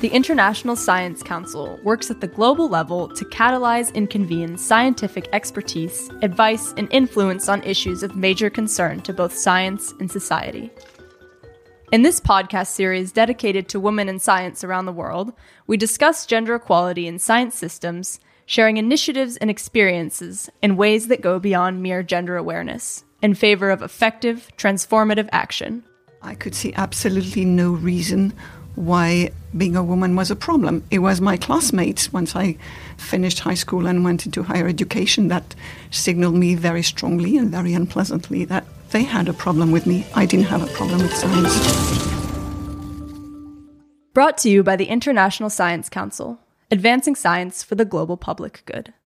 The International Science Council works at the global level to catalyze and convene scientific expertise, advice, and influence on issues of major concern to both science and society. In this podcast series dedicated to women in science around the world, we discuss gender equality in science systems, sharing initiatives and experiences in ways that go beyond mere gender awareness in favor of effective, transformative action. I could see absolutely no reason why being a woman was a problem. It was my classmates, once I finished high school and went into higher education, that signaled me very strongly and very unpleasantly that they had a problem with me. I didn't have a problem with science. Brought to you by the International Science Council, advancing science for the global public good.